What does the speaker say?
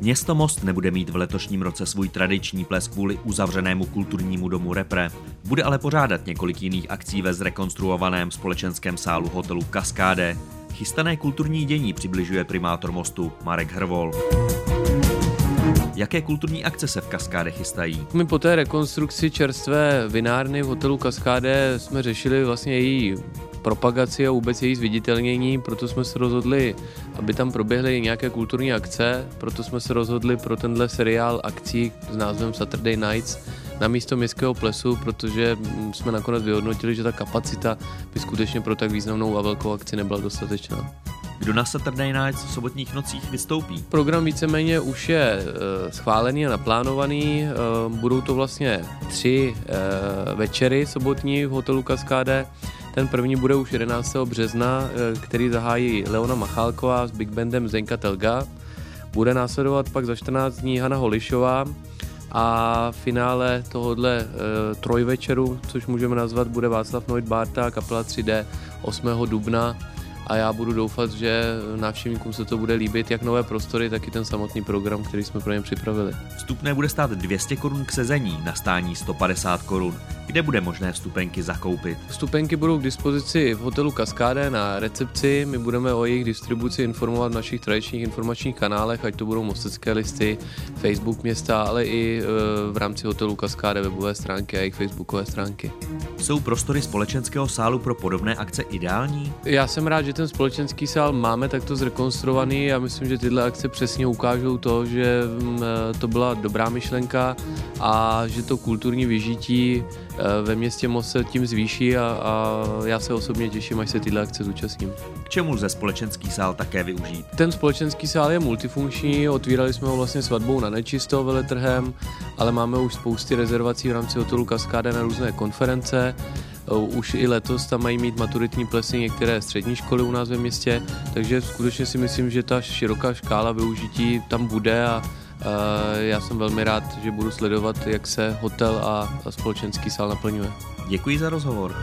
Město Most nebude mít v letošním roce svůj tradiční ples kvůli uzavřenému kulturnímu domu Repre. Bude ale pořádat několik jiných akcí ve zrekonstruovaném společenském sálu hotelu Kaskáde. Chystané kulturní dění přibližuje primátor Mostu Marek Hrvol. Jaké kulturní akce se v Kaskáde chystají? My po té rekonstrukci čerstvé vinárny v hotelu Kaskáde jsme řešili vlastně její propagaci a vůbec její zviditelnění, proto jsme se rozhodli, aby tam proběhly nějaké kulturní akce, proto jsme se rozhodli pro tenhle seriál akcí s názvem Saturday Nights na místo městského plesu, protože jsme nakonec vyhodnotili, že ta kapacita by skutečně pro tak významnou a velkou akci nebyla dostatečná. Kdo na Saturday Nights v sobotních nocích vystoupí? Program víceméně už je e, schválený a naplánovaný. E, budou to vlastně tři e, večery sobotní v hotelu Kaskáde. Ten první bude už 11. března, eh, který zahájí Leona Machálková s Big Bandem Zenka Telga. Bude následovat pak za 14 dní Hana Holišová a finále tohohle e, trojvečeru, což můžeme nazvat, bude Václav Noit Barta, kapela 3D 8. dubna a já budu doufat, že návštěvníkům se to bude líbit, jak nové prostory, tak i ten samotný program, který jsme pro ně připravili. Vstupné bude stát 200 korun k sezení, na stání 150 korun. Kde bude možné vstupenky zakoupit? Vstupenky budou k dispozici v hotelu Kaskáde na recepci. My budeme o jejich distribuci informovat v našich tradičních informačních kanálech, ať to budou mostecké listy, Facebook města, ale i e, v rámci hotelu Kaskáde webové stránky a jejich facebookové stránky. Jsou prostory společenského sálu pro podobné akce ideální? Já jsem rád, že ten společenský sál máme takto zrekonstruovaný a myslím, že tyhle akce přesně ukážou to, že mm, e, to byla dobrá myšlenka a že to kulturní vyžití e, ve městě Most se tím zvýší a, a já se osobně těším, až se tyhle akce zúčastním. K čemu lze společenský sál také využít? Ten společenský sál je multifunkční, otvírali jsme ho vlastně svatbou na nečisto veletrhem, ale máme už spousty rezervací v rámci hotelu Kaskáda na různé konference. Už i letos tam mají mít maturitní plesy některé střední školy u nás ve městě, takže skutečně si myslím, že ta široká škála využití tam bude a já jsem velmi rád, že budu sledovat, jak se hotel a společenský sál naplňuje. Děkuji za rozhovor.